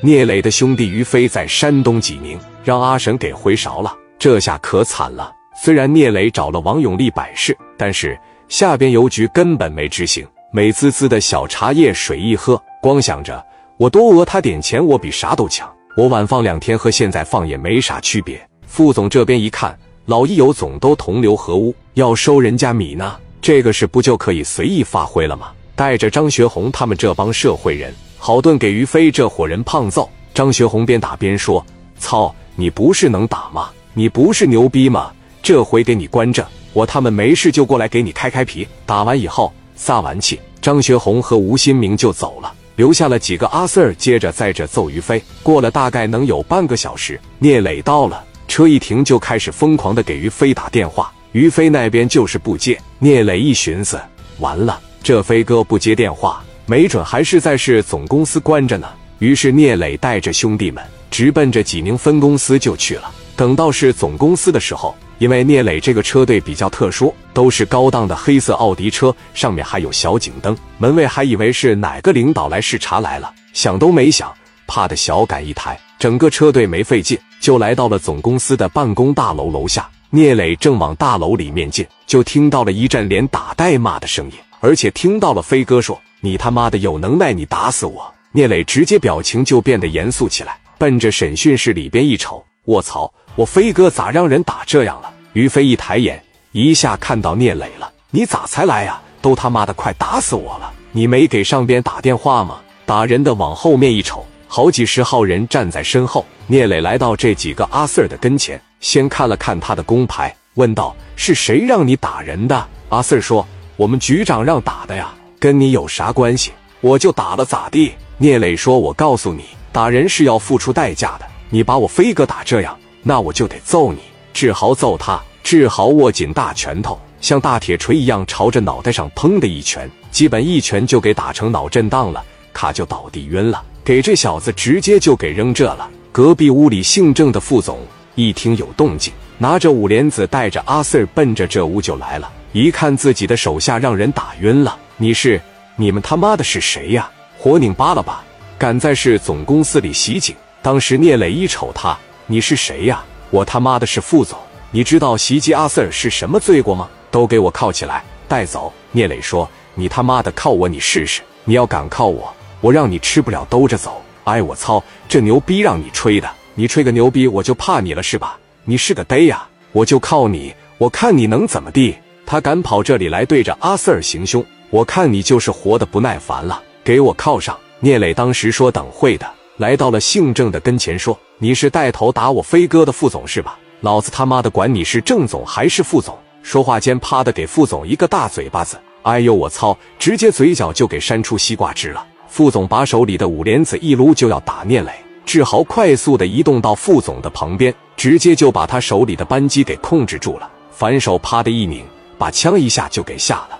聂磊的兄弟于飞在山东济宁，让阿神给回勺了，这下可惨了。虽然聂磊找了王永利摆事，但是下边邮局根本没执行。美滋滋的小茶叶水一喝，光想着我多讹他点钱，我比啥都强。我晚放两天和现在放也没啥区别。副总这边一看，老一有总都同流合污，要收人家米呢，这个事不就可以随意发挥了吗？带着张学红他们这帮社会人，好顿给于飞这伙人胖揍。张学红边打边说：“操，你不是能打吗？你不是牛逼吗？这回给你关着，我他们没事就过来给你开开皮。打完以后。”撒完气，张学红和吴新明就走了，留下了几个阿 Sir，接着在这揍于飞。过了大概能有半个小时，聂磊到了，车一停就开始疯狂的给于飞打电话。于飞那边就是不接。聂磊一寻思，完了，这飞哥不接电话，没准还是在市总公司关着呢。于是聂磊带着兄弟们直奔着济宁分公司就去了。等到市总公司的时候。因为聂磊这个车队比较特殊，都是高档的黑色奥迪车，上面还有小警灯。门卫还以为是哪个领导来视察来了，想都没想，啪的小赶一台，整个车队没费劲就来到了总公司的办公大楼楼下。聂磊正往大楼里面进，就听到了一阵连打带骂的声音，而且听到了飞哥说：“你他妈的有能耐，你打死我！”聂磊直接表情就变得严肃起来，奔着审讯室里边一瞅，卧槽！我飞哥咋让人打这样了？于飞一抬眼，一下看到聂磊了。你咋才来呀？都他妈的快打死我了！你没给上边打电话吗？打人的往后面一瞅，好几十号人站在身后。聂磊来到这几个阿 Sir 的跟前，先看了看他的工牌，问道：“是谁让你打人的？”阿 Sir 说：“我们局长让打的呀，跟你有啥关系？我就打了咋地？”聂磊说：“我告诉你，打人是要付出代价的。你把我飞哥打这样。”那我就得揍你！志豪揍他，志豪握紧大拳头，像大铁锤一样朝着脑袋上砰的一拳，基本一拳就给打成脑震荡了，他就倒地晕了。给这小子直接就给扔这了。隔壁屋里姓郑的副总一听有动静，拿着五莲子带着阿 Sir 奔着这屋就来了。一看自己的手下让人打晕了，你是你们他妈的是谁呀？活拧巴了吧？敢在市总公司里袭警？当时聂磊一瞅他。你是谁呀？我他妈的是副总！你知道袭击阿 Sir 是什么罪过吗？都给我铐起来，带走！聂磊说：“你他妈的铐我，你试试！你要敢铐我，我让你吃不了兜着走！”哎，我操，这牛逼让你吹的！你吹个牛逼，我就怕你了是吧？你是个呆呀！我就靠你，我看你能怎么地！他敢跑这里来对着阿 Sir 行凶，我看你就是活的不耐烦了！给我铐上！聂磊当时说：“等会的。”来到了姓郑的跟前，说：“你是带头打我飞哥的副总是吧？老子他妈的管你是郑总还是副总！”说话间，啪的给副总一个大嘴巴子。哎呦我操！直接嘴角就给扇出西瓜汁了。副总把手里的五莲子一撸，就要打聂磊。志豪快速的移动到副总的旁边，直接就把他手里的扳机给控制住了。反手啪的一拧，把枪一下就给下了。